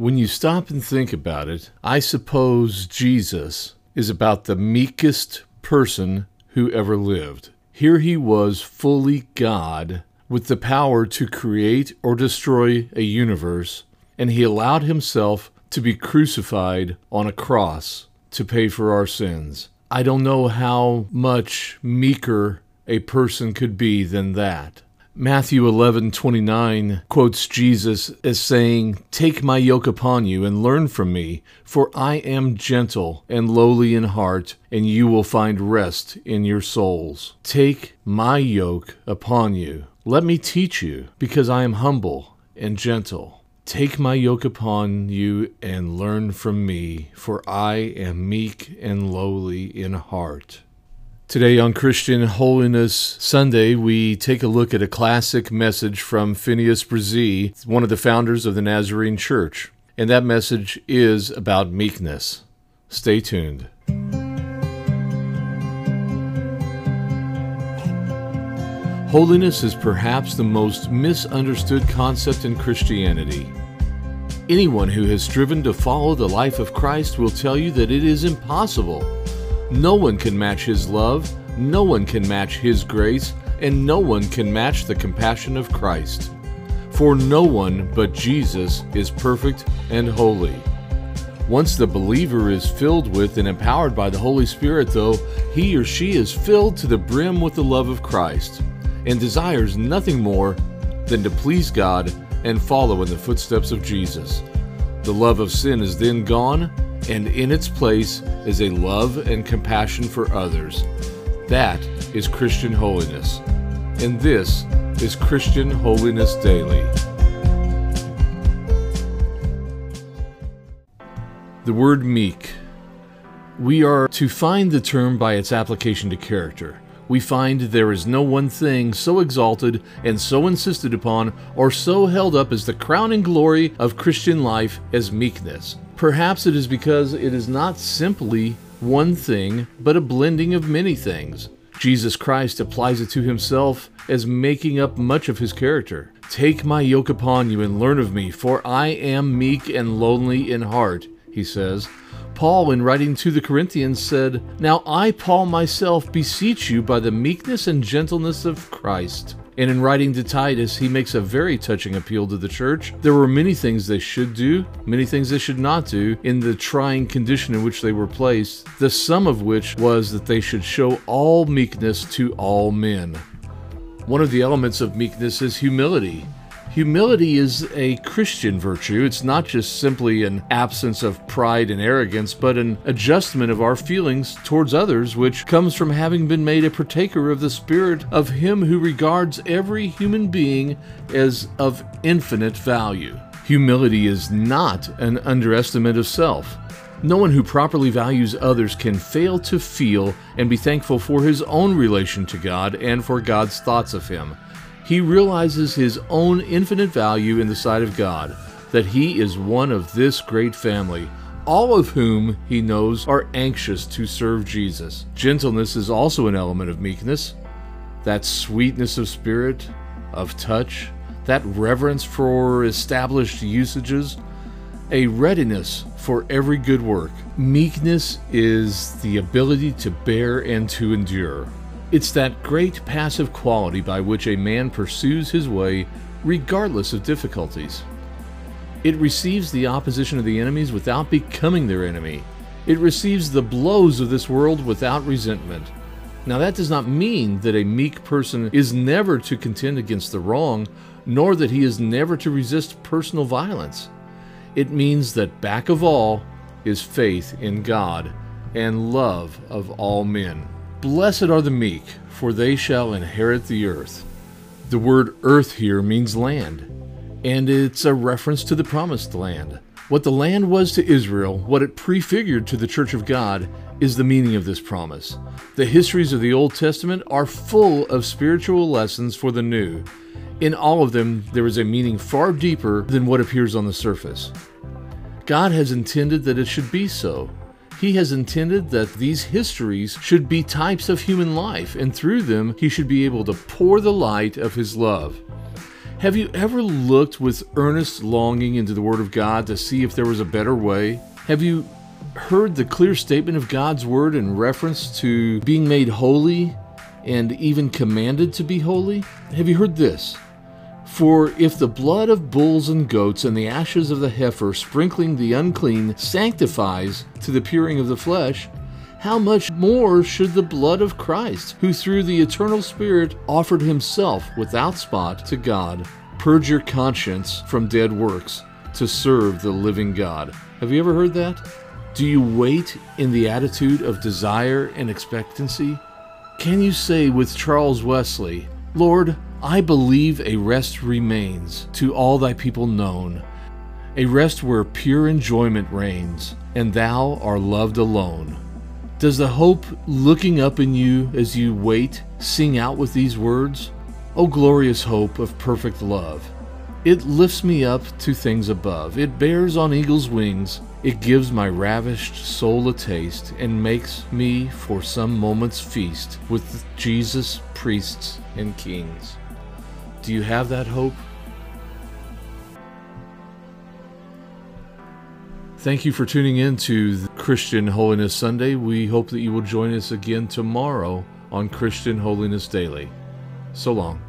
When you stop and think about it, I suppose Jesus is about the meekest person who ever lived. Here he was fully God with the power to create or destroy a universe, and he allowed himself to be crucified on a cross to pay for our sins. I don't know how much meeker a person could be than that. Matthew 11:29 quotes Jesus as saying, "Take my yoke upon you and learn from me, for I am gentle and lowly in heart, and you will find rest in your souls." Take my yoke upon you. Let me teach you, because I am humble and gentle. Take my yoke upon you and learn from me, for I am meek and lowly in heart. Today on Christian Holiness Sunday, we take a look at a classic message from Phineas Bresee, one of the founders of the Nazarene Church. And that message is about meekness. Stay tuned. Holiness is perhaps the most misunderstood concept in Christianity. Anyone who has striven to follow the life of Christ will tell you that it is impossible. No one can match His love, no one can match His grace, and no one can match the compassion of Christ. For no one but Jesus is perfect and holy. Once the believer is filled with and empowered by the Holy Spirit, though, he or she is filled to the brim with the love of Christ and desires nothing more than to please God and follow in the footsteps of Jesus. The love of sin is then gone, and in its place is a love and compassion for others. That is Christian holiness. And this is Christian Holiness Daily. The word meek. We are to find the term by its application to character. We find there is no one thing so exalted and so insisted upon or so held up as the crowning glory of Christian life as meekness. Perhaps it is because it is not simply one thing, but a blending of many things. Jesus Christ applies it to himself as making up much of his character. Take my yoke upon you and learn of me, for I am meek and lonely in heart, he says. Paul, in writing to the Corinthians, said, Now I, Paul, myself beseech you by the meekness and gentleness of Christ and in writing to Titus, he makes a very touching appeal to the church. There were many things they should do, many things they should not do in the trying condition in which they were placed, the sum of which was that they should show all meekness to all men. One of the elements of meekness is humility. Humility is a Christian virtue. It's not just simply an absence of pride and arrogance, but an adjustment of our feelings towards others, which comes from having been made a partaker of the Spirit of Him who regards every human being as of infinite value. Humility is not an underestimate of self. No one who properly values others can fail to feel and be thankful for his own relation to God and for God's thoughts of him he realizes his own infinite value in the sight of God, that he is one of this great family, all of whom he knows are anxious to serve Jesus. Gentleness is also an element of meekness, that sweetness of spirit, of touch, that reverence for established usages, a readiness for every good work. Meekness is the ability to bear and to endure. It's that great passive quality by which a man pursues his way regardless of difficulties. It receives the opposition of the enemies without becoming their enemy. It receives the blows of this world without resentment. Now, that does not mean that a meek person is never to contend against the wrong, nor that he is never to resist personal violence. It means that back of all is faith in God and love of all men. Blessed are the meek, for they shall inherit the earth. The word earth here means land, and it's a reference to the promised land. What the land was to Israel, what it prefigured to the church of God, is the meaning of this promise. The histories of the Old Testament are full of spiritual lessons for the new. In all of them, there is a meaning far deeper than what appears on the surface. God has intended that it should be so. He has intended that these histories should be types of human life, and through them, He should be able to pour the light of His love. Have you ever looked with earnest longing into the Word of God to see if there was a better way? Have you heard the clear statement of God's Word in reference to being made holy and even commanded to be holy? Have you heard this? For if the blood of bulls and goats and the ashes of the heifer sprinkling the unclean sanctifies to the appearing of the flesh, how much more should the blood of Christ, who through the eternal Spirit offered himself without spot to God, purge your conscience from dead works to serve the living God? Have you ever heard that? Do you wait in the attitude of desire and expectancy? Can you say with Charles Wesley, Lord, I believe a rest remains to all thy people known, a rest where pure enjoyment reigns, and thou are loved alone. Does the hope looking up in you as you wait sing out with these words? O glorious hope of perfect love! It lifts me up to things above. It bears on eagle's wings. It gives my ravished soul a taste and makes me for some moments feast with Jesus, priests, and kings. Do you have that hope? Thank you for tuning in to Christian Holiness Sunday. We hope that you will join us again tomorrow on Christian Holiness Daily. So long.